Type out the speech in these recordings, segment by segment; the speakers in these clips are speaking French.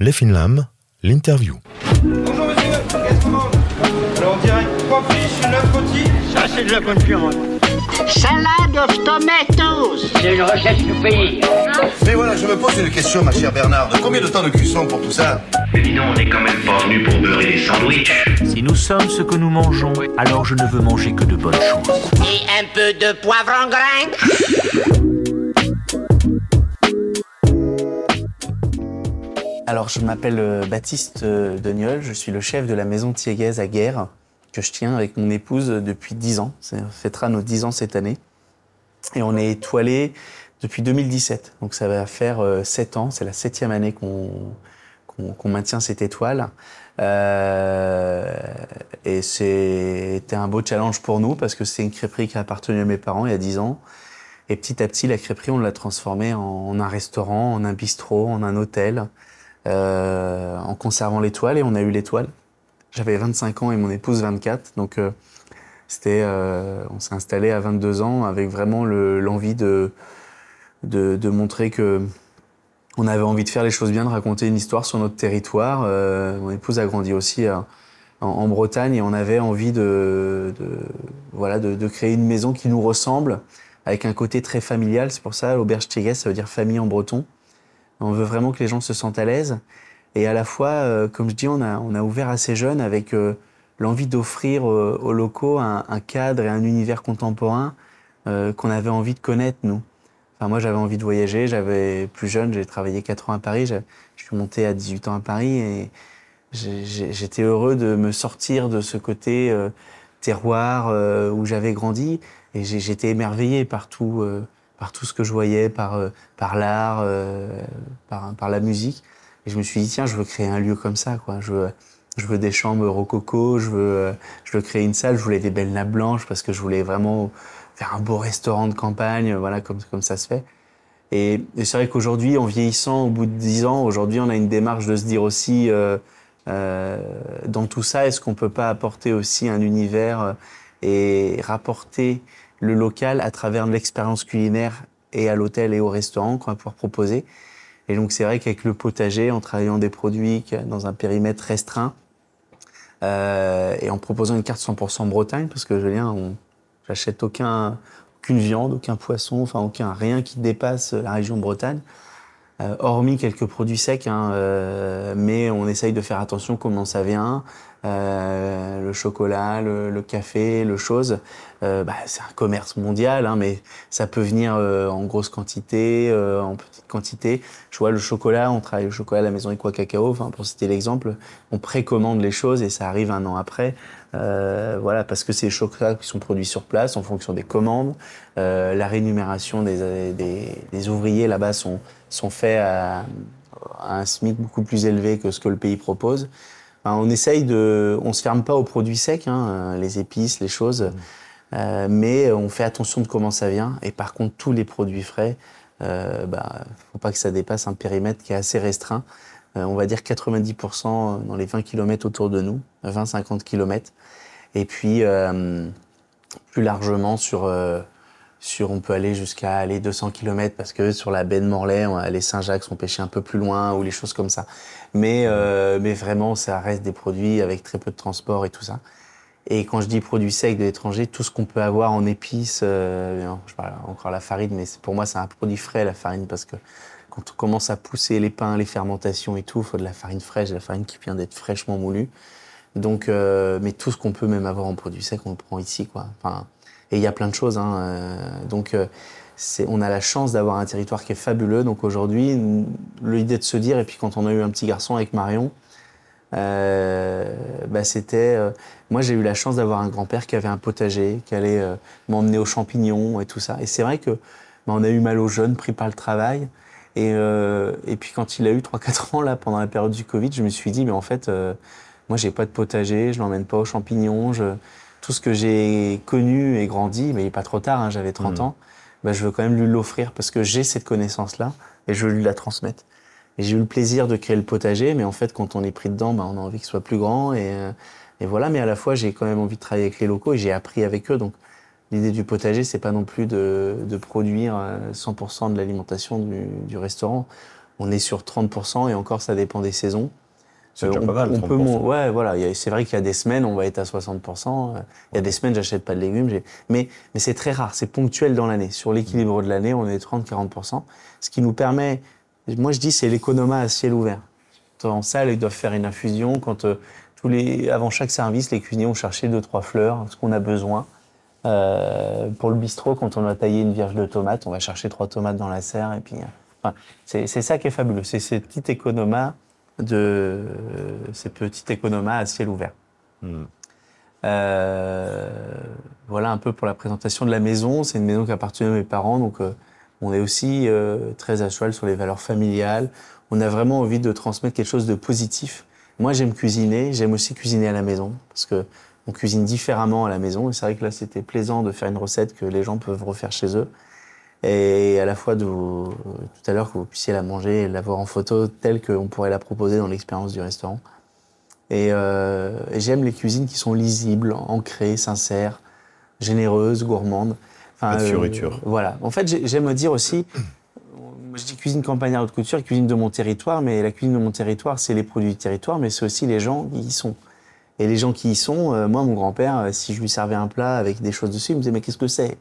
Les Finlam, l'interview. Bonjour monsieur, qu'est-ce qu'on mange Alors on dirait trois fiches, neuf rôtis. Ça, c'est de la concurrence. Salade of tomatoes. C'est une recette du pays. Mais voilà, je me pose une question, ma chère Bernard. Combien de temps de cuisson pour tout ça Mais dis donc, on n'est quand même pas venu pour beurrer des sandwichs. Si nous sommes ce que nous mangeons, alors je ne veux manger que de bonnes choses. Et un peu de poivre en grains. Alors, je m'appelle euh, Baptiste euh, Deniol, je suis le chef de la maison Thiéguez à Guerre, que je tiens avec mon épouse depuis 10 ans. Ça fêtera nos 10 ans cette année. Et on est étoilé depuis 2017, donc ça va faire 7 ans, c'est la septième année qu'on qu'on maintient cette étoile. Euh, et c'était un beau challenge pour nous parce que c'est une crêperie qui a appartenu à mes parents il y a 10 ans. Et petit à petit, la crêperie, on l'a transformée en un restaurant, en un bistrot, en un hôtel, euh, en conservant l'étoile. Et on a eu l'étoile. J'avais 25 ans et mon épouse 24. Donc, euh, c'était, euh, on s'est installé à 22 ans avec vraiment le- l'envie de, de, montrer que on avait envie de faire les choses bien, de raconter une histoire sur notre territoire. Mon épouse a grandi aussi en, Bretagne et on avait envie de, voilà de, créer une maison qui nous ressemble, avec un côté très familial. C'est pour ça l'auberge Thiéguez, ça veut dire famille en breton. On veut vraiment que les gens se sentent à l'aise. Et à la fois, euh, comme je dis, on a, ouvert assez jeune avec euh, l'envie d'offrir euh, aux locaux un, cadre et un univers contemporain qu'on avait envie de connaître, nous. Enfin, moi, j'avais envie de voyager. J'avais plus jeune, j'ai travaillé 4 ans à Paris. Je, je suis monté à 18 ans à Paris et j'étais heureux de me sortir de ce côté terroir où j'avais grandi. Et j'étais émerveillé par tout, par tout ce que je voyais, par, euh, par l'art, euh, par, par la musique. Et je me suis dit, tiens, je veux créer un lieu comme ça. Quoi. Je, veux, je veux des chambres rococo, je veux, euh, je veux créer une salle. Je voulais des belles nappes blanches parce que je voulais vraiment faire un beau restaurant de campagne, voilà, comme, comme ça se fait. Et, et c'est vrai qu'aujourd'hui, en vieillissant, au bout de 10 ans, aujourd'hui, on a une démarche de se dire aussi, euh, euh, dans tout ça, est-ce qu'on peut pas apporter aussi un univers et rapporter le local à travers l'expérience culinaire et à l'hôtel et au restaurant qu'on va pouvoir proposer. Et donc c'est vrai qu'avec le potager, en travaillant des produits dans un périmètre restreint euh, et en proposant une carte 100% Bretagne, parce que on j'achète aucun aucune viande, aucun poisson, enfin aucun rien qui dépasse la région Bretagne. Euh, hormis quelques produits secs, hein, euh, mais on essaye de faire attention comment ça vient. Euh, le chocolat, le, le café, le chose, euh, bah, c'est un commerce mondial, hein, mais ça peut venir euh, en grosse quantité, euh, en petite quantité. Je vois le chocolat, on travaille le chocolat à la maison Equa Cacao, pour citer l'exemple, on précommande les choses et ça arrive un an après. Euh, voilà, parce que c'est des chocolats qui sont produits sur place en fonction des commandes. Euh, la rémunération des, des, des ouvriers là-bas sont, sont faits à, à un SMIC beaucoup plus élevé que ce que le pays propose. Enfin, on essaye de, on se ferme pas aux produits secs, hein, les épices, les choses, euh, mais on fait attention de comment ça vient. Et par contre, tous les produits frais, euh, bah, faut pas que ça dépasse un périmètre qui est assez restreint. Euh, on va dire 90% dans les 20 km autour de nous, 20-50 km. Et puis, euh, plus largement sur, euh, sur, on peut aller jusqu'à aller 200 km parce que sur la baie de Morlaix, les Saint-Jacques sont pêchés un peu plus loin ou les choses comme ça. Mais, euh, mais vraiment, ça reste des produits avec très peu de transport et tout ça. Et quand je dis produits secs de l'étranger, tout ce qu'on peut avoir en épices, euh, je parle encore la farine, mais pour moi c'est un produit frais la farine parce que quand on commence à pousser les pains, les fermentations et tout, il faut de la farine fraîche, de la farine qui vient d'être fraîchement moulue. Donc, euh, mais tout ce qu'on peut même avoir en produits secs, on le prend ici, quoi. Enfin, et il y a plein de choses. Hein, euh, donc, euh, on a la chance d'avoir un territoire qui est fabuleux. Donc aujourd'hui, l'idée de se dire, et puis quand on a eu un petit garçon avec Marion, euh, bah c'était. moi, j'ai eu la chance d'avoir un grand-père qui avait un potager, qui allait m'emmener aux champignons et tout ça. Et c'est vrai que bah, on a eu mal aux jeunes, pris par le travail. Et, euh, et puis quand il a eu 3-4 ans, là, pendant la période du Covid, je me suis dit, mais en fait, euh, moi, j'ai pas de potager, je l'emmène pas aux champignons. Je... Tout ce que j'ai connu et grandi, mais il est pas trop tard, hein, j'avais 30 ans, bah, je veux quand même lui l'offrir parce que j'ai cette connaissance-là et je veux lui la transmettre. Et j'ai eu le plaisir de créer le potager, mais en fait, quand on est pris dedans, bah, on a envie qu'il soit plus grand. Et, euh, et voilà, mais à la fois, j'ai quand même envie de travailler avec les locaux et j'ai appris avec eux. Donc, l'idée du potager, c'est pas non plus de, de produire euh, 100% de l'alimentation du, du restaurant. on est sur 30% et encore ça dépend des saisons. C'est Euh, pas mal, on 30%. peut ouais, voilà. C'est vrai qu'il y a des semaines, on va être à 60%. euh, Il y a des semaines, j'achète pas de légumes. mais c'est très rare, c'est ponctuel dans l'année. Sur l'équilibre de l'année, on est 30-40%. Ce qui nous permet, moi je dis, c'est l'économat à ciel ouvert. En salle, ils doivent faire une infusion. Quand, euh, tous les, avant chaque service, les cuisiniers ont cherché deux, trois fleurs, ce qu'on a besoin. Euh, pour le bistrot, quand on a taillé une vierge de tomates, on va chercher trois tomates dans la serre. Et puis, enfin, c'est ça qui est fabuleux. C'est ces petits économas de ces petits économas à ciel ouvert. Hmm. Euh, voilà un peu pour la présentation de la maison. C'est une maison qui appartenait à mes parents, donc euh, on est aussi euh, très à cheval sur les valeurs familiales. On a vraiment envie de transmettre quelque chose de positif. Moi, j'aime cuisiner, j'aime aussi cuisiner à la maison parce que on cuisine différemment à la maison. Et c'est vrai que là, c'était plaisant de faire une recette que les gens peuvent refaire chez eux. Et à la fois de vous- tout à l'heure que vous puissiez la manger et l'avoir en photo telle qu'on pourrait la proposer dans l'expérience du restaurant. Et, euh, et j'aime les cuisines qui sont lisibles, ancrées, sincères, généreuses, gourmandes. Enfin, Pas de fioritures. voilà. En fait, j'ai- j'aime dire aussi, je dis cuisine campagnarde haute couture, cuisine de mon territoire, mais la cuisine de mon territoire, c'est les produits du territoire, mais c'est aussi les gens qui y sont. Et les gens qui y sont, euh, moi, mon grand-père, euh, si je lui servais un plat avec des choses dessus, il me disait, mais qu'est-ce que c'est?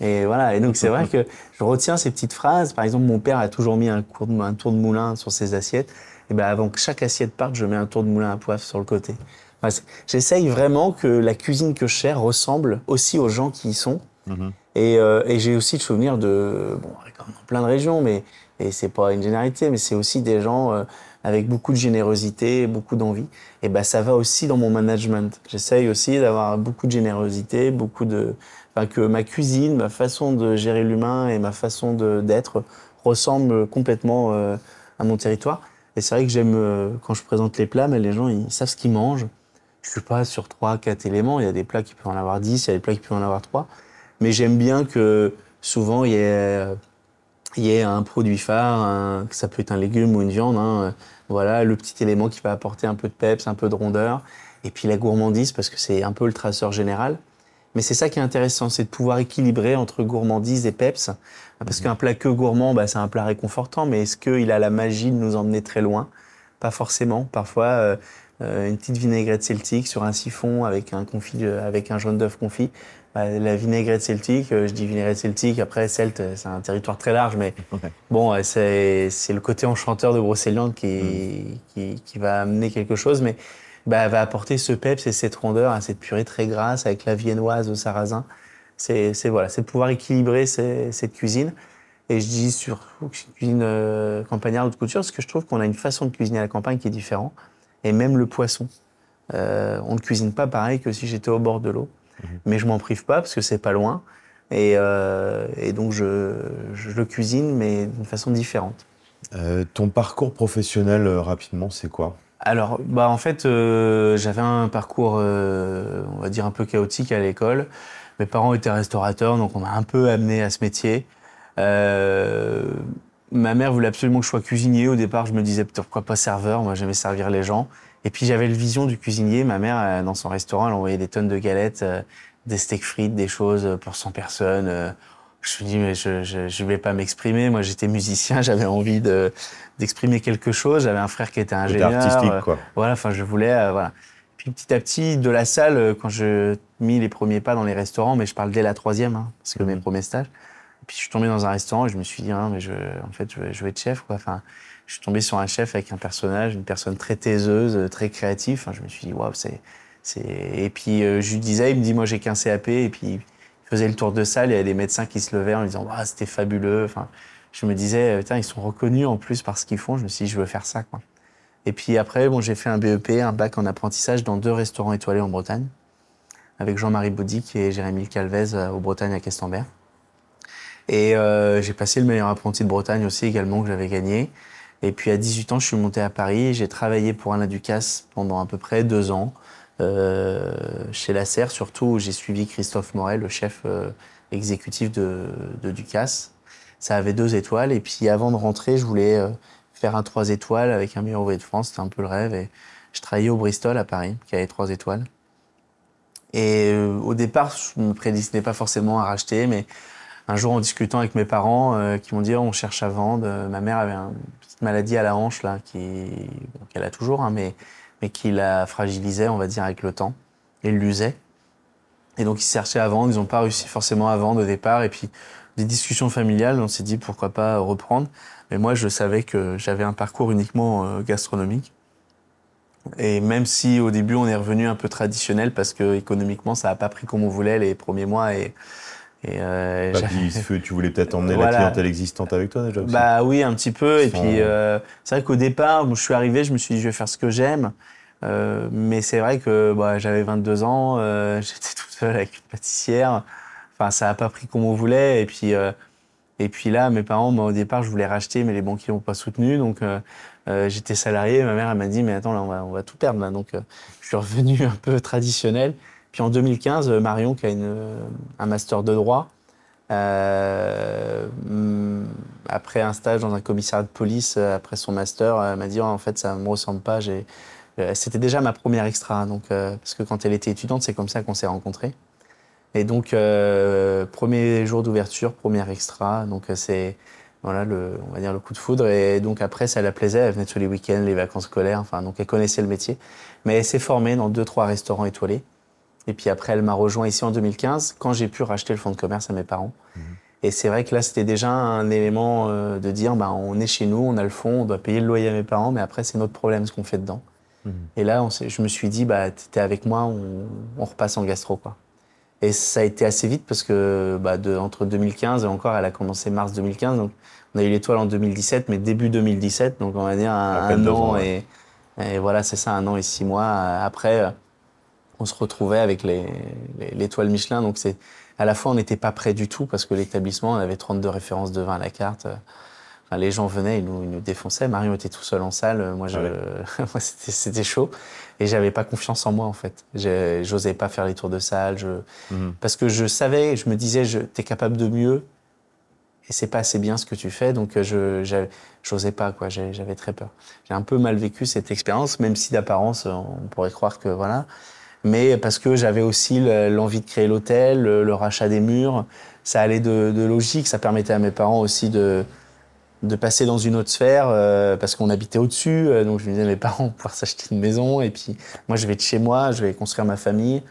Et voilà. Et donc, c'est vrai que je retiens ces petites phrases. Par exemple, mon père a toujours mis un, cours de- un tour de moulin sur ses assiettes. Et ben, avant que chaque assiette parte, je mets un tour de moulin à poivre sur le côté. Enfin, J'essaye vraiment que la cuisine que je sers ressemble aussi aux gens qui y sont. Et, euh, et j'ai aussi le souvenir de, bon, comme dans plein de régions, mais et c'est pas une généralité, mais c'est aussi des gens euh, avec beaucoup de générosité, beaucoup d'envie. Et ben ça va aussi dans mon management. J'essaye aussi d'avoir beaucoup de générosité, beaucoup de, enfin que ma cuisine, ma façon de gérer l'humain et ma façon d'être ressemblent complètement euh, à mon territoire. Et c'est vrai que j'aime euh, quand je présente les plats, mais les gens ils savent ce qu'ils mangent. Je suis pas sur trois, quatre éléments. Il y a des plats qui peuvent en avoir 10, il y a des plats qui peuvent en avoir trois. Mais j'aime bien que souvent il y ait, il y ait un produit phare, un- que ça peut être un légume ou une viande. hein, euh, voilà, le petit élément qui va apporter un peu de peps, un peu de rondeur. Et puis la gourmandise, parce que c'est un peu le traceur général. Mais c'est ça qui est intéressant, c'est de pouvoir équilibrer entre gourmandise et peps. Parce qu'un plat que gourmand, bah, c'est un plat réconfortant, mais est-ce qu'il a la magie de nous emmener très loin? Pas forcément. Parfois, euh, euh, une petite vinaigrette celtique sur un siphon avec un, confit, de- avec un jaune d'œuf confit. Bah, la vinaigrette celtique, euh, je dis vinaigrette celtique, après Celte, euh, c'est un territoire très large, mais bon, euh, c'est le côté enchanteur de Brocéliande qui, qui, qui va amener quelque chose, mais bah, va apporter ce peps et cette rondeur à cette purée très grasse avec la viennoise au sarrasin. C'est voilà, c'est de pouvoir équilibrer ces- cette cuisine. Et je dis une cuisine euh, campagnarde haute couture, parce que je trouve qu'on a une façon de cuisiner à la campagne qui est différente. Et même le poisson. Euh, on ne cuisine pas pareil que si j'étais au bord de l'eau. Mais je m'en prive pas parce que c'est pas loin. Et, euh, et donc je, je le cuisine, mais d'une façon différente. Euh, ton parcours professionnel, euh, rapidement, c'est quoi? Alors, bah en fait, euh, j'avais un parcours, euh, on va dire, un peu chaotique à l'école. Mes parents étaient restaurateurs, donc on m'a un peu amené à ce métier. Euh, ma mère voulait absolument que je sois cuisinier. Au départ, je me disais pourquoi pas serveur? Moi, j'aimais servir les gens. Et puis, j'avais le vision du cuisinier. Ma mère, euh, dans son restaurant, elle envoyait des tonnes de galettes, euh, des steaks frites, des choses pour 100 personnes. Euh, je me dis, mais je, je, je vais pas m'exprimer. Moi, j'étais musicien, j'avais envie de, d'exprimer quelque chose. J'avais un frère qui était ingénieur. artistique, euh, quoi. voilà, enfin, je voulais, euh, voilà. Puis petit à petit, de la salle, euh, quand je mis les premiers pas dans les restaurants, mais je parle dès la troisième, hein, parce que mes premiers stages. Et puis je suis tombé dans un restaurant et je me suis dit, hein, mais je, en fait, je vais, je vais être chef, quoi. Enfin, je suis tombé sur un chef avec un personnage, une personne très taiseuse, euh, très créative. Enfin, je me suis dit, waouh, c'est. Et puis euh, je lui disais, il me dit, moi j'ai qu'un CAP, et puis il faisait le tour de salle, il y avait des médecins qui se levaient en lui disant, waouh, c'était fabuleux. Enfin, je me disais, putain, ils sont reconnus en plus par ce qu'ils font. Je me suis dit, je veux faire ça, quoi. Et puis après, bon, j'ai fait un BEP, un bac en apprentissage dans deux restaurants étoilés en Bretagne, avec Jean-Marie Baudic et Jérémy Calvez euh, au Bretagne à Questembert. Et euh, j'ai passé le meilleur apprenti de Bretagne aussi également que j'avais gagné. Et puis à 18 ans, je suis monté à Paris j'ai travaillé pour Alain Ducasse pendant à peu près deux ans, euh, chez la Serre surtout, où j'ai suivi Christophe Morel, le chef euh, exécutif de, de Ducasse. Ça avait deux étoiles. Et puis avant de rentrer, je voulais euh, faire un trois étoiles avec un meilleur ouvrier de France. C'était un peu le rêve. Et je travaillais au Bristol à Paris, qui avait trois étoiles. Et euh, au départ, je me prédestinais pas forcément à racheter, mais un jour, en discutant avec mes parents, euh, qui m'ont dit on cherche à vendre. Euh, ma mère avait une petite maladie à la hanche là, qui bon, qu'elle a toujours, hein, mais mais qui la fragilisait, on va dire, avec le temps et l'usait. Et donc ils cherchaient à vendre. Ils n'ont pas réussi forcément à vendre au départ. Et puis des discussions familiales, on s'est dit pourquoi pas reprendre. Mais moi, je savais que j'avais un parcours uniquement euh, gastronomique. Et même si au début on est revenu un peu traditionnel parce que économiquement ça n'a pas pris comme on voulait les premiers mois et, et euh, Bah, puis, tu voulais peut-être emmener Voilà. la clientèle existante avec toi déjà aussi. bah oui, un petit peu. Et Sans- puis, euh, c'est vrai qu'au départ, je suis arrivé, je me suis dit, je vais faire ce que j'aime. Euh, mais c'est vrai que bah, j'avais 22 ans, euh, j'étais toute seule avec une pâtissière. Enfin, ça n'a pas pris comme on voulait. Et puis, euh, et puis là, mes parents, moi, au départ, je voulais racheter, mais les banquiers n'ont pas soutenu. Donc, euh, euh, j'étais salarié. Ma mère, elle m'a dit, mais attends, là, on va, on va tout perdre. Là. Donc, euh, je suis revenu un peu traditionnel. Puis en 2015, euh, Marion, qui a une, euh, un master de droit, euh, hum, après un stage dans un commissariat de police, euh, après son master, elle m'a dit Oh, en fait ça me ressemble pas. J'ai- C'était déjà ma première extra, donc euh, parce que quand elle était étudiante, c'est comme ça qu'on s'est rencontrés. Et donc euh, premier jour d'ouverture, première extra, donc c'est voilà le, on va dire le coup de foudre. Et donc après ça la plaisait, elle venait tous les week-ends, les vacances scolaires, enfin donc elle connaissait le métier. Mais elle s'est formée dans deux trois restaurants étoilés. Et puis après, elle m'a rejoint ici en 2015, quand j'ai pu racheter le fonds de commerce à mes parents. Et c'est vrai que là, c'était déjà un élément euh, de dire, bah, on est chez nous, on a le fonds, on doit payer le loyer à mes parents, mais après, c'est notre problème ce qu'on fait dedans. Et là, on je me suis dit, bah, t'es avec moi, on, on repasse en gastro, quoi. Et ça a été assez vite parce que bah, de, entre 2015 et encore, elle a commencé mars 2015, donc on a eu l'étoile en 2017, mais début 2017, donc on va dire un, an ans, ouais. et, et voilà, c'est ça, un an et six mois. Euh, Après, euh, on se retrouvait avec les- les- l'étoile Michelin. Donc, c'est à la fois, on n'était pas prêt du tout parce que l'établissement, on avait 32 références de vin à la carte. Enfin, les gens venaient, ils nous, ils nous défonçaient. Marion était tout seul en salle. Moi, je, Ah moi, c'était, chaud. Et j'avais pas confiance en moi, en fait. J'osais pas faire les tours de salle. Je, Mhm. Parce que je savais, je me disais, je, t'es capable de mieux. Et c'est pas assez bien ce que tu fais. Donc, je, j'osais pas, quoi. J'avais très peur. J'ai un peu mal vécu cette expérience, même si d'apparence, on pourrait croire que voilà. Mais parce que j'avais aussi le- l'envie de créer l'hôtel, le, rachat des murs. Ça allait de, de logique. Ça permettait à mes parents aussi de, de passer dans une autre sphère euh, parce qu'on habitait au-dessus. Euh, donc je me disais, mes parents vont pouvoir s'acheter une maison. Et puis moi, je vais de chez moi, je vais construire ma famille.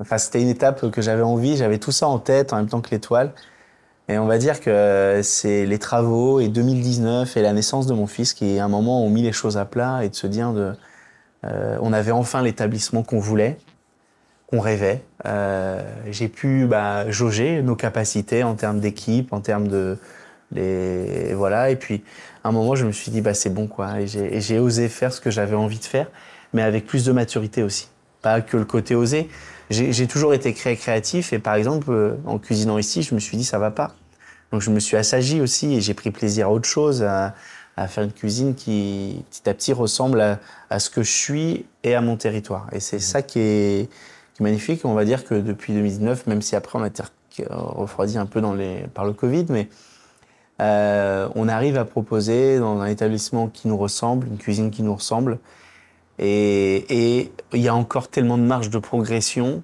Enfin, c'était une étape que j'avais envie. J'avais tout ça en tête en même temps que l'étoile. Et on va dire que c'est les travaux et 2019 et la naissance de mon fils qui, à un moment, ont mis les choses à plat et de se dire de, euh, on avait enfin l'établissement qu'on voulait, qu'on rêvait. Euh, J'ai pu bah, jauger nos capacités en termes d'équipe, en termes de les voilà. Et puis, à un moment, je me suis dit bah c'est bon quoi. Et j'ai osé faire ce que j'avais envie de faire, mais avec plus de maturité aussi. Pas que le côté osé. J'ai toujours été créatif et par exemple, euh, en cuisinant ici, je me suis dit ça va pas. Donc je me suis assagi aussi et j'ai pris plaisir à autre chose, à, à faire une cuisine qui petit à petit ressemble à, à ce que je suis et à mon territoire. Et c'est ça qui est, qui est magnifique. On va dire que depuis 2019, même si après on a été refroidi un peu dans les, par le Covid, mais euh, on arrive à proposer dans un établissement qui nous ressemble, une cuisine qui nous ressemble. Et et il y a encore tellement de marge de progression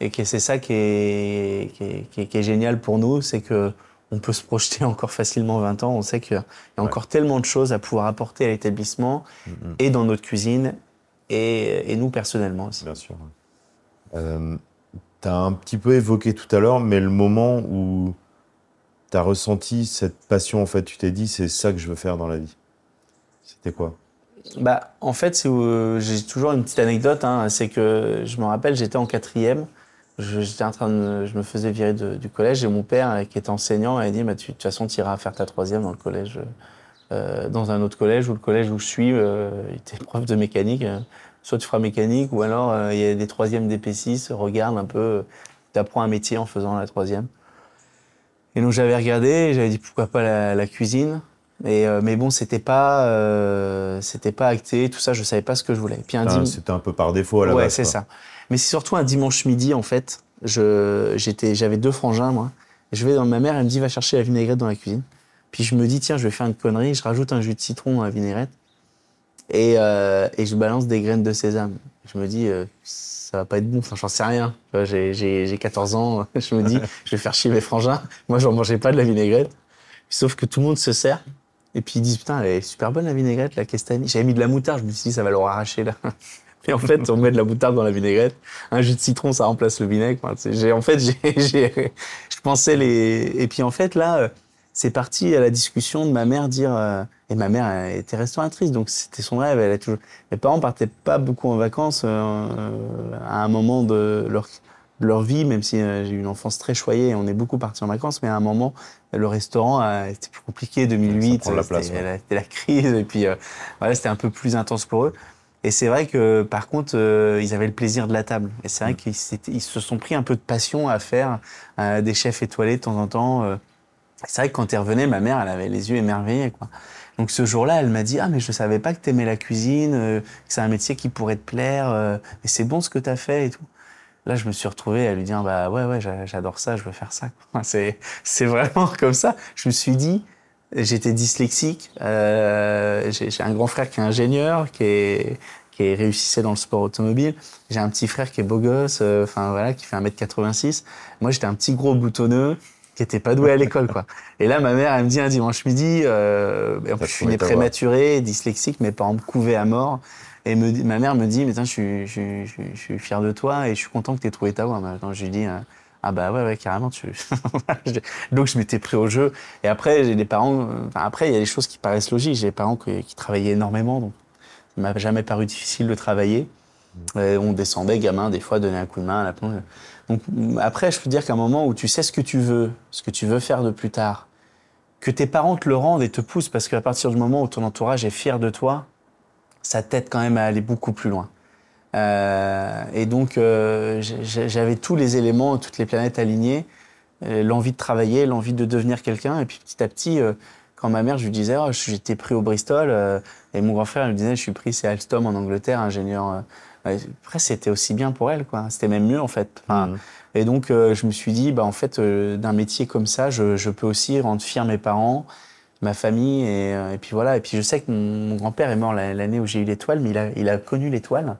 et que c'est ça qui est, qui, est, qui est- qui est génial pour nous, c'est que on peut se projeter encore facilement 20 ans. On sait qu'il y a encore tellement de choses à pouvoir apporter à l'établissement et dans notre cuisine et, et nous personnellement aussi. Bien sûr. Euh, tu as un petit peu évoqué tout à l'heure, mais le moment où tu as ressenti cette passion, en fait, tu t'es dit, c'est ça que je veux faire dans la vie. C'était quoi? Bah, en fait, où- j'ai toujours une petite anecdote. hein, c'est que je me rappelle, j'étais en quatrième. Je, j'étais en train de, je me faisais virer du collège et mon père, euh, qui était enseignant, a dit bah, tu- De toute façon, tu iras faire ta troisième dans le collège, euh, dans un autre collège ou le collège où je suis. Euh, il était prof de mécanique. euh, soit tu feras mécanique ou alors euh, il y a des troisièmes d'EP6. Regarde un peu, tu apprends un métier en faisant la troisième. Et donc j'avais regardé, j'avais dit pourquoi pas la, la cuisine? Euh, mais bon, c'était pas, euh, c'était pas acté, tout ça, je savais pas ce que je voulais. Et puis un dim- C'était un peu par défaut à la ouais, base. c'est ça. Mais c'est surtout un dimanche midi en fait. Je, j'étais, j'avais deux frangins moi. Je vais dans ma mère, elle me dit va chercher la vinaigrette dans la cuisine. Puis je me dis tiens, je vais faire une connerie, je rajoute un jus de citron dans la vinaigrette et, euh, et je balance des graines de sésame. Je me dis, ça va pas être bon, enfin, j'en sais rien. J'ai 14 ans, je me dis, je vais faire chier mes frangins. Moi, j'en mangeais pas de la vinaigrette. Sauf que tout le monde se sert. Et puis ils disent, putain, elle est super bonne la vinaigrette, la Castani. J'avais mis de la moutarde, je me suis dit, ça va leur arracher là. Et en fait, on met de la moutarde dans la vinaigrette. Un jus de citron, ça remplace le vinaigre. En fait, j'ai, je pensais les. Et puis en fait, là, euh, c'est parti à la discussion de ma mère dire. euh, Et ma mère était restauratrice, donc c'était son rêve. Elle a toujours... Mes parents partaient pas beaucoup en vacances euh, euh, à un moment de leur, de leur vie, même si euh, j'ai eu une enfance très choyée et on est beaucoup partis en vacances, mais à un moment, le restaurant a été plus compliqué, 2008, prend de la c'était ouais. la, c'était la crise, et puis euh, voilà, c'était un peu plus intense pour eux. Et c'est vrai que, par contre, euh, ils avaient le plaisir de la table. Et c'est vrai qu'ils s'étaient- ils se sont pris un peu de passion à faire euh, des chefs étoilés de temps en temps. euh. C'est vrai que quand ils revenaient, ma mère, elle avait les yeux émerveillés. Quoi. Donc ce jour-là, elle m'a dit Ah, mais je savais pas que tu aimais la cuisine, euh, que c'est un métier qui pourrait te plaire, euh, et c'est bon ce que tu as fait et tout. Là, je me suis retrouvé à lui dire Bah ouais, ouais, j'a- j'adore ça, je veux faire ça. C'est, c'est vraiment comme ça. Je me suis dit J'étais dyslexique. euh, j'ai, un grand frère qui est ingénieur, qui est qui réussissait dans le sport automobile. J'ai un petit frère qui est beau gosse, euh, enfin voilà, qui fait 1m86. Moi, j'étais un petit gros boutonneux qui était pas doué à l'école, quoi. Et là, ma mère, elle me dit un dimanche midi, euh, en plus, je suis né prématuré, dyslexique, mes parents me couvaient à mort. Et me, ma mère me dit, mais tiens, je suis, je, je je suis fier de toi et je suis content que tu aies trouvé ta voie. Maintenant, je lui dis, euh, ah bah ouais, ouais, carrément, tu. Donc, je m'étais pris au jeu. Et après, j'ai des parents, euh, enfin, après, il y a des choses qui paraissent logiques. J'ai des parents qui, travaillaient énormément, donc ça m'a jamais paru difficile de travailler. Euh, on descendait, gamin, des fois, donner un coup de main à la plonge. Donc, après, je peux dire qu'à un moment où tu sais ce que tu veux, ce que tu veux faire de plus tard, que tes parents te le rendent et te poussent, parce qu'à partir du moment où ton entourage est fier de toi, ça t'aide quand même à aller beaucoup plus loin. Euh, et donc, euh, j'avais tous les éléments, toutes les planètes alignées, euh, l'envie de travailler, l'envie de devenir quelqu'un. Et puis petit à petit, euh, quand ma mère, je lui disais, oh, j'étais pris au Bristol, euh, et mon grand frère lui disait, je suis pris, c'est Alstom en Angleterre, ingénieur. après, c'était aussi bien pour elle, quoi. C'était même mieux, en fait. Enfin, Mhm. Et donc, je me suis dit, bah, en fait, d'un métier comme ça, je, je peux aussi rendre fiers mes parents, ma famille. Et, euh, et puis voilà. Et puis, je sais que mon, grand-père est mort la- l'année où j'ai eu l'étoile, mais il a, il a connu l'étoile.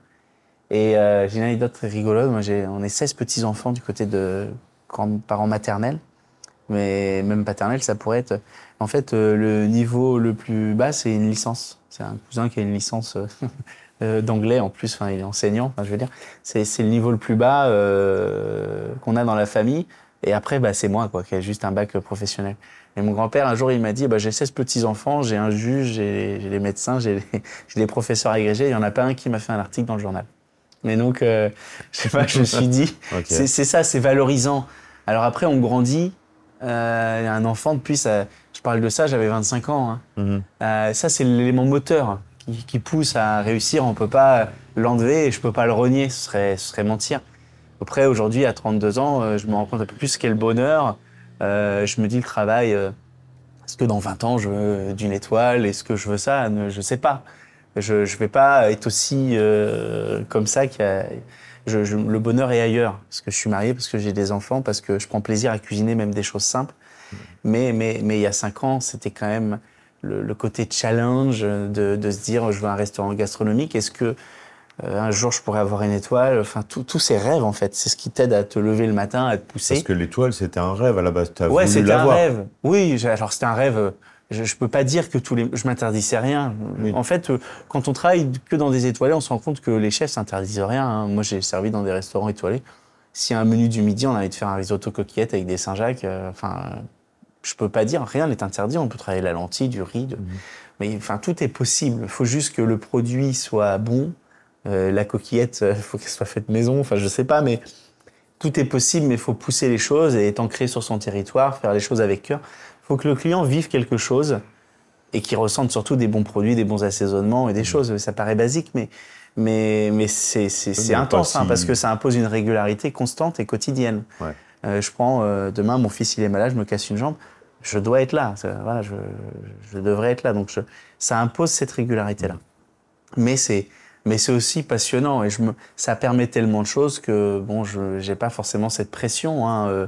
Et euh, j'ai une anecdote très rigolote. Moi, j'ai, on est 16 petits-enfants du côté de grands-parents maternels. Mais même paternels, ça pourrait être. En fait, euh, le niveau le plus bas, c'est une licence. C'est un cousin qui a une licence euh, euh, d'anglais en plus. Enfin, il est enseignant. Enfin, je veux dire, c'est, le niveau le plus bas euh, qu'on a dans la famille. Et après, bah, c'est moi, quoi, qui a juste un bac professionnel. Et mon grand-père, un jour, il m'a dit, bah, j'ai 16 petits-enfants, j'ai un juge, j'ai, des médecins, j'ai, des- professeurs agrégés. Il n'y en a pas un qui m'a fait un article dans le journal. Mais donc, euh, je sais pas, je me suis dit, c'est, ça, c'est valorisant. Alors après, on grandit. Euh, un enfant, depuis, ça, je parle de ça, j'avais 25 ans. hein. Mhm. Euh, ça, c'est l'élément moteur qui, qui pousse à réussir. On peut pas l'enlever et je peux pas le renier. Ce serait, ce serait mentir. Après, aujourd'hui, à 32 ans, euh, je me rends compte un peu plus ce qu'est le bonheur. Euh, je me dis le travail. euh, est-ce que dans 20 ans, je veux d'une étoile? Est-ce que je veux ça? Ne- Je sais pas. Je ne vais pas être aussi euh, comme ça. qu'il y a- je- je- le bonheur est ailleurs. Parce que je suis marié, parce que j'ai des enfants, parce que je prends plaisir à cuisiner même des choses simples. Mais, mais, mais il y a cinq ans, c'était quand même le, le côté challenge de, de se dire je veux un restaurant gastronomique. Est-ce que euh, un jour je pourrais avoir une étoile Enfin, tous ces rêves, en fait, c'est ce qui t'aide à te lever le matin, à te pousser. Parce que l'étoile, c'était un rêve à la base. Tu as Ouais, c'était un rêve. Oui, alors c'était un rêve. euh, Je, je peux pas dire que tous les, je m'interdisais rien. Oui. En fait, euh, quand on travaille que dans des étoilés, on se rend compte que les chefs s'interdisent rien. hein. Moi, j'ai servi dans des restaurants étoilés. A un menu du midi, on a envie de faire un risotto coquillette avec des Saint-Jacques. euh, Enfin, je peux pas dire rien n'est interdit. On peut travailler la lentille, du riz, de- mais enfin tout est possible. Il faut juste que le produit soit bon. Euh, la coquillette, il faut qu'elle soit faite maison. Enfin, je sais pas, mais tout est possible, mais il faut pousser les choses et être ancré sur son territoire, faire les choses avec cœur. Il faut que le client vive quelque chose et qu'il ressente surtout des bons produits, des bons assaisonnements et des choses. Ça paraît basique, mais, mais, mais c'est, c'est, intense hein, parce que ça impose une régularité constante et quotidienne. Ouais. Euh, je prends euh, demain, mon fils il est malade, je me casse une jambe, je dois être là. Voilà, je, je devrais être là. Donc je- ça impose cette régularité-là. Mais c'est mais c'est aussi passionnant et je me, ça permet tellement de choses que bon, je j'ai pas forcément cette pression. Hein, euh,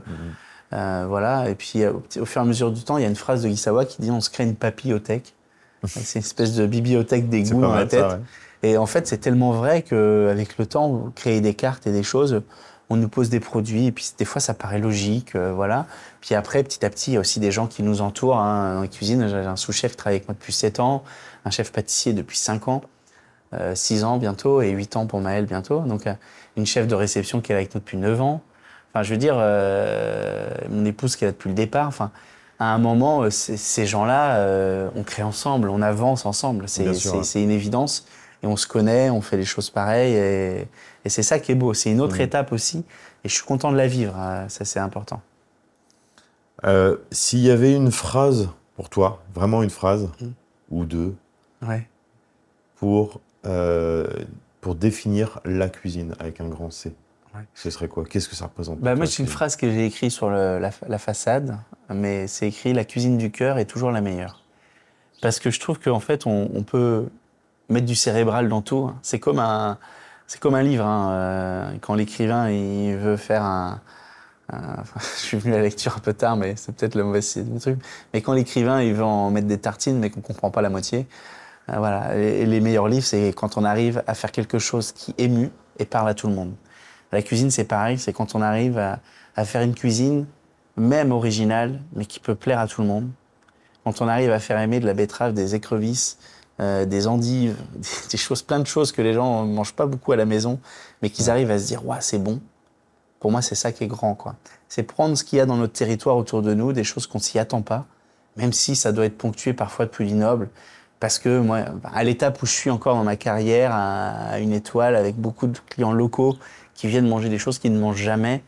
euh, voilà. Et puis au, fur et à mesure du temps, il y a une phrase de Gisawa qui dit on se crée une papillothèque. C'est une espèce de bibliothèque des goûts dans la ça, tête. ouais. Et en fait, c'est tellement vrai qu'avec le temps, créer des cartes et des choses, on nous pose des produits, et puis des fois, ça paraît logique, euh, voilà. Puis après, petit à petit, il y a aussi des gens qui nous entourent hein, dans la cuisine. J'ai un sous-chef qui travaille avec moi depuis 7 ans, un chef pâtissier depuis 5 ans, 6 ans bientôt, et 8 ans pour Maël bientôt. Donc, euh, une chef de réception qui est avec nous depuis 9 ans. Enfin, je veux dire, euh, mon épouse qui est là depuis le départ. Enfin, à un moment, euh, ces gens-là, euh, on crée ensemble, on avance ensemble. C'est c'est une évidence. Et on se connaît, on fait les choses pareilles. Et, et c'est ça qui est beau. C'est une Mmh. autre étape aussi. Et je suis content de la vivre. euh, Ça, c'est important. Euh, S'il y avait une phrase pour toi, vraiment une phrase, Mm. ou deux, Ouais. pour, euh, pour définir la cuisine avec un grand C, Ouais. ce serait quoi? Qu'est-ce que ça représente Bah, moi, c'est une phrase que j'ai écrite sur le- la, fa- la façade, mais c'est écrit La cuisine du cœur est toujours la meilleure. Parce que je trouve qu'en fait, on, on peut mettre du cérébral dans tout. hein. C'est comme un, c'est comme un livre. hein. Euh, Quand l'écrivain il veut faire un, je suis venu à la lecture un peu tard, mais c'est peut-être le mauvais truc. Mais quand l'écrivain il veut en mettre des tartines, mais qu'on comprend pas la moitié, voilà. Et, et les meilleurs livres, c'est quand on arrive à faire quelque chose qui émue et parle à tout le monde. La cuisine, c'est pareil, c'est quand on arrive à, faire une cuisine, même originale, mais qui peut plaire à tout le monde. Quand on arrive à faire aimer de la betterave, des écrevisses, euh, des endives, des, choses, plein de choses que les gens ne mangent pas beaucoup à la maison, mais qu'ils arrivent à se dire, ouais, c'est bon. Pour moi, c'est ça qui est grand, quoi. C'est prendre ce qu'il y a dans notre territoire autour de nous, des choses qu'on s'y attend pas, même si ça doit être ponctué parfois de plus noble. Parce que moi, à l'étape où je suis encore dans ma carrière, à, une étoile, avec beaucoup de clients locaux qui viennent manger des choses qu'ils ne mangent jamais,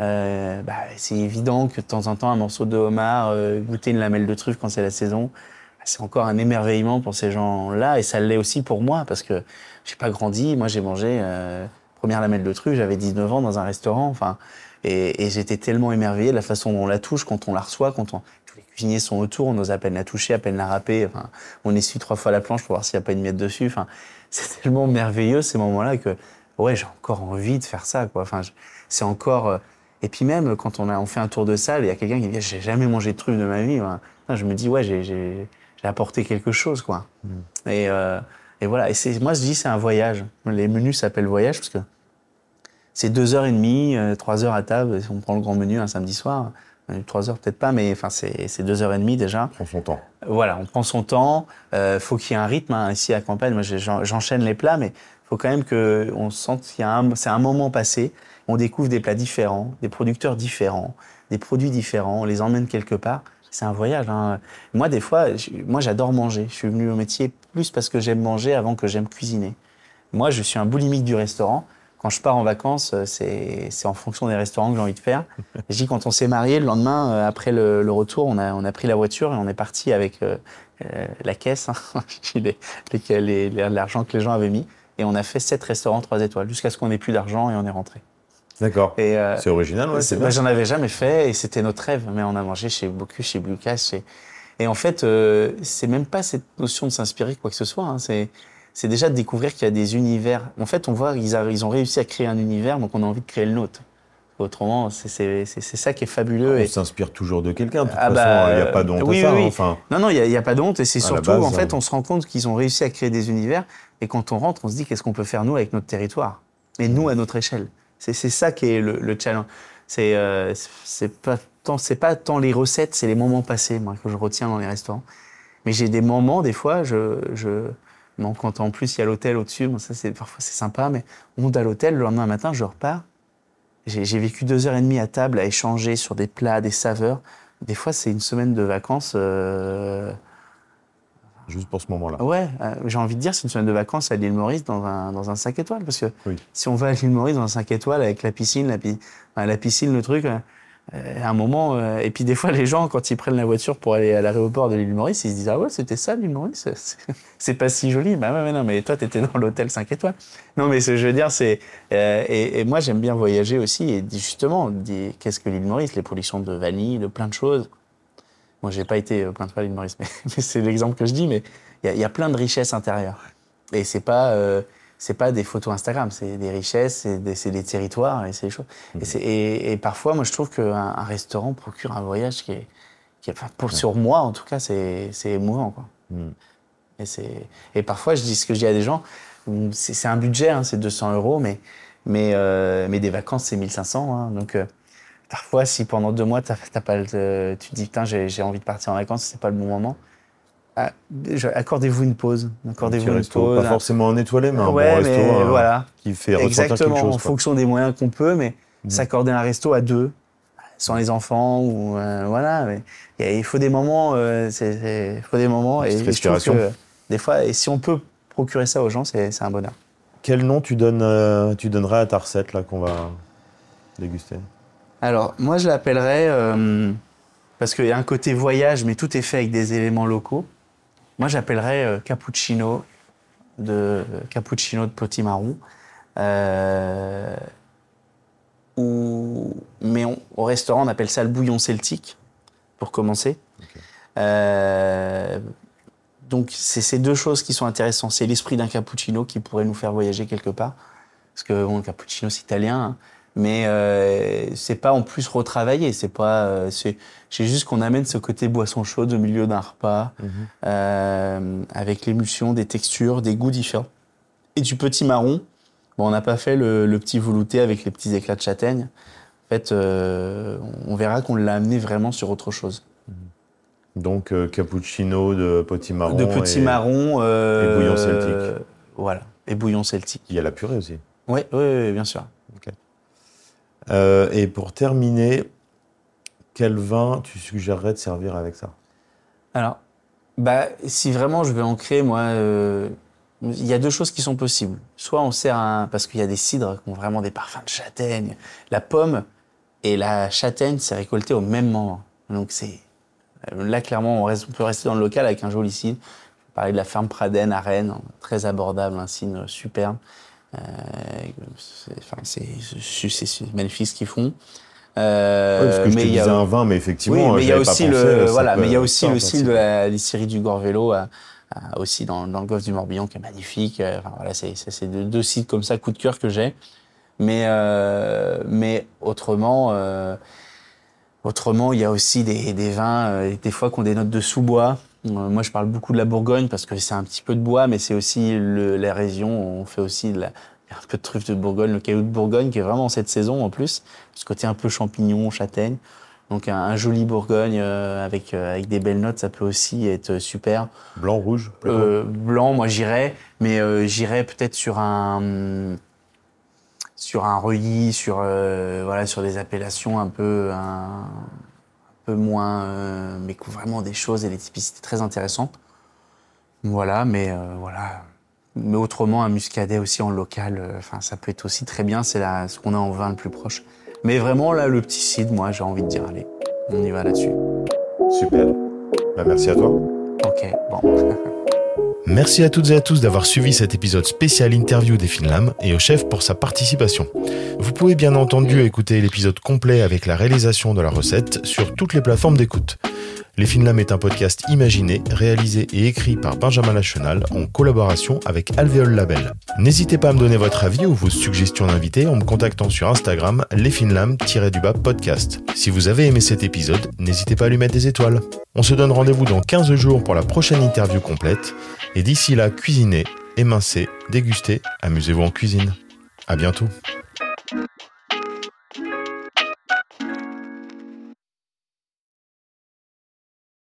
euh, bah, c'est évident que de temps en temps, un morceau de homard, euh, goûter une lamelle de truffe quand c'est la saison, bah, c'est encore un émerveillement pour ces gens-là. Et ça l'est aussi pour moi, parce que j'ai pas grandi. Moi, j'ai mangé euh, première lamelle de truffe, j'avais 19 ans dans un restaurant. Enfin, et, et j'étais tellement émerveillé de la façon dont on la touche, quand on la reçoit, quand on, cuisiniers sont autour, on ose à peine la toucher, à peine la râper. Enfin, on essuie trois fois la planche pour voir s'il n'y a pas une miette dessus. Enfin, c'est tellement merveilleux ces moments-là que ouais, j'ai encore envie de faire ça. Quoi. Enfin, c'est encore. euh, Et puis même quand on, a, on fait un tour de salle, il y a quelqu'un qui me dit j'ai jamais mangé de truffes de ma vie. Enfin, je me dis ouais, j'ai, apporté quelque chose, quoi. Et, euh, et voilà. Et c'est, moi, je dis c'est un voyage. Les menus s'appellent voyage parce que c'est deux heures et demie, euh, trois heures à table. Si on prend le grand menu un samedi soir, trois heures peut-être pas, mais enfin c'est, deux heures et demie déjà. Prends son temps. Voilà, on prend son temps. Euh, faut qu'il y ait un rythme hein. ici à campagne. Moi, j'enchaîne les plats, mais faut quand même que on sente qu'il y a un, c'est un moment passé. On découvre des plats différents, des producteurs différents, des produits différents. On les emmène quelque part. C'est un voyage. hein. Moi, des fois, je- moi, j'adore manger. Je suis venu au métier plus parce que j'aime manger avant que j'aime cuisiner. Moi, je suis un boulimique du restaurant. Quand je pars en vacances, euh, c'est c'est en fonction des restaurants que j'ai envie de faire. Je dis quand on s'est marié, le lendemain, euh, après le, le retour, on a, on a pris la voiture et on est parti avec euh, euh, la caisse, hein, les- les- les- les- l'argent que les gens avaient mis. Et on a fait sept restaurants trois étoiles jusqu'à ce qu'on ait plus d'argent et on est rentré. D'accord. Et, euh, C'est original, ouais. c'est- bah. J'en avais jamais fait et c'était notre rêve. Mais on a mangé chez Bocuse, chez Bluecast. Chez... Et en fait, euh, c'est même pas cette notion de s'inspirer quoi que ce soit. hein. C'est, c'est déjà de découvrir qu'il y a des univers. En fait, on voit qu'ils ils ont réussi à créer un univers, donc on a envie de créer le nôtre. Autrement, c'est, ça qui est fabuleux. On Et... s'inspire toujours de quelqu'un. De toute Ah façon, bah, il n'y a pas de honte oui, à ça. oui, hein. Enfin, Non, non, il n'y a, pas de honte. Et c'est surtout, base, en fait, hein. on se rend compte qu'ils ont réussi à créer des univers. Et quand on rentre, on se dit qu'est-ce qu'on peut faire nous avec notre territoire? Et nous, à notre échelle. C'est, ça qui est le, le challenge. C'est, euh, pas tant, c'est pas tant les recettes, c'est les moments passés, moi, que je retiens dans les restaurants. Mais j'ai des moments, des fois, je. je non, quand en plus il y a l'hôtel au-dessus, bon, ça c'est parfois c'est sympa, mais on monte à l'hôtel, le lendemain matin, je repars. J'ai vécu deux heures et demie à table à échanger sur des plats, des saveurs. Des fois, c'est une semaine de vacances. euh, juste pour ce moment-là. Ouais, euh, j'ai envie de dire, c'est une semaine de vacances à l'île Maurice dans un, dans un 5 étoiles. Parce que Oui. si on va à l'île Maurice dans un 5 étoiles avec la piscine, la, pi- enfin, la piscine, le truc, euh, à un moment. euh, et puis des fois, les gens, quand ils prennent la voiture pour aller à l'aéroport de l'île Maurice, ils se disent Ah ouais, c'était ça l'île Maurice? C'est- pas si joli. Bah ouais, mais non, mais toi, t'étais dans l'hôtel 5 étoiles. Non, mais ce que je veux dire, c'est. euh, et, moi, j'aime bien voyager aussi. Et justement, qu'est-ce que l'île Maurice? Les productions de vanille, de plein de choses. Moi, j'ai pas été euh, plein de fois à l'île Maurice, mais, c'est l'exemple que je dis. Mais il y, a- plein de richesses intérieures. Et c'est pas, euh, c'est pas des photos Instagram, c'est des richesses, c'est des, territoires et c'est des choses. Et, c'est- et, et parfois, moi, je trouve qu'un un restaurant procure un voyage qui est, qui est enfin, pour, sur moi, en tout cas, c'est émouvant, quoi. Mm. Et, parfois, je dis ce que je dis à des gens, c'est un budget, hein, c'est 200 euros, mais, mais, euh, mais des vacances, c'est 1500. hein. donc, euh, parfois, si pendant deux mois, t'as t'as pas le- tu te dis, putain, j'ai envie de partir en vacances, c'est pas le bon moment, accordez-vous une pause. Un Accordez-vous petit une pause. pas forcément en étoilé, mais un ouais, bon resto mais hein, voilà. qui fait Exactement, quelque chose. en quoi. fonction des moyens qu'on peut, mais Mhm. s'accorder un resto à deux, sans les enfants, ou euh, voilà. mais il faut des moments, euh, il faut des moments, et je trouve respiration. que des fois, et si on peut procurer ça aux gens, c'est c'est un bonheur. Quel nom tu, donnes, euh, tu donnerais à ta recette là, qu'on va déguster? Alors, moi, je l'appellerais, euh, parce qu'il y a un côté voyage, mais tout est fait avec des éléments locaux. Moi, j'appellerais euh, cappuccino de cappuccino de potimarron. Euh, ou, mais on- au restaurant, on appelle ça le bouillon celtique, pour commencer. Euh, donc, c'est ces deux choses qui sont intéressantes. C'est l'esprit d'un cappuccino qui pourrait nous faire voyager quelque part. Parce que bon, le cappuccino, c'est italien. hein. Mais euh, c'est pas en plus retravaillé. C'est pas. euh, c'est juste qu'on amène ce côté boisson chaude au milieu d'un repas, euh, avec l'émulsion, des textures, des goûts différents. Et du petit marron, bon, on n'a pas fait le, le petit velouté avec les petits éclats de châtaigne. En fait, euh, on verra qu'on l'a amené vraiment sur autre chose. Donc euh, cappuccino de potimarron. de petit et marron. et bouillon celtique. Voilà. Et bouillon celtique. Il y a la purée aussi. Oui, oui, oui, bien sûr. Euh, et pour terminer, quel vin tu suggérerais de servir avec ça? Alors, bah, si vraiment je veux en créer, moi, euh, il y a deux choses qui sont possibles. Soit on sert un. Parce qu'il y a des cidres qui ont vraiment des parfums de châtaigne. La pomme et la châtaigne, c'est récolté au même moment. Donc, c'est. Là, clairement, on, peut rester dans le local avec un joli cidre. Je vais parler de la ferme Praden à Rennes, très abordable, un cidre superbe. Euh, c'est enfin, c'est- magnifique ce qu'ils font. Euh, Ouais, Parce que je te mais il y a- un vin, mais effectivement, oui, mais il y a aussi le voilà, mais il y a aussi le style de la distillerie du Gorvélo à- à- aussi dans, dans le golfe du Morbihan qui est magnifique. Euh, Enfin, voilà, c'est deux, deux sites comme ça coup de cœur que j'ai. Mais euh, mais autrement euh, autrement il y a aussi des, des vins euh, des fois qui ont des notes de sous-bois. Euh, moi je parle beaucoup de la Bourgogne parce que c'est un petit peu de bois, mais c'est aussi le, la région. On fait aussi de la un peu de truffe de Bourgogne, le caillou de Bourgogne qui est vraiment cette saison en plus, ce côté un peu champignon, châtaigne. Donc un, un joli Bourgogne euh, avec, euh, avec des belles notes, ça peut aussi être super. Blanc, rouge Euh, blanc, moi j'irais, mais euh, j'irais peut-être sur un sur un reuilly, sur euh, voilà, sur des appellations un peu un peu moins, euh, mais vraiment des choses et des typicités très intéressantes. Voilà, mais euh, voilà. Mais autrement, un muscadet aussi en local, euh, ça peut être aussi très bien. C'est ce qu'on a en vin le plus proche. Mais vraiment là, le petit cidre, moi j'ai envie de dire, allez, on y va là-dessus. Super. Bah, merci à toi. Ok, bon. Merci à toutes et à tous d'avoir suivi cet épisode spécial interview des Finlam et au chef pour sa participation. Vous pouvez bien entendu écouter l'épisode complet avec la réalisation de la recette sur toutes les plateformes d'écoute. Les Finlam est un podcast imaginé, réalisé et écrit par Benjamin Lachenal en collaboration avec Alvéole Label. N'hésitez pas à me donner votre avis ou vos suggestions d'invités en me contactant sur Instagram lesfinlam-du-bas podcast. Si vous avez aimé cet épisode, n'hésitez pas à lui mettre des étoiles. On se donne rendez-vous dans 15 jours pour la prochaine interview complète. Et d'ici là, cuisinez, émincez, dégustez, amusez-vous en cuisine. À bientôt.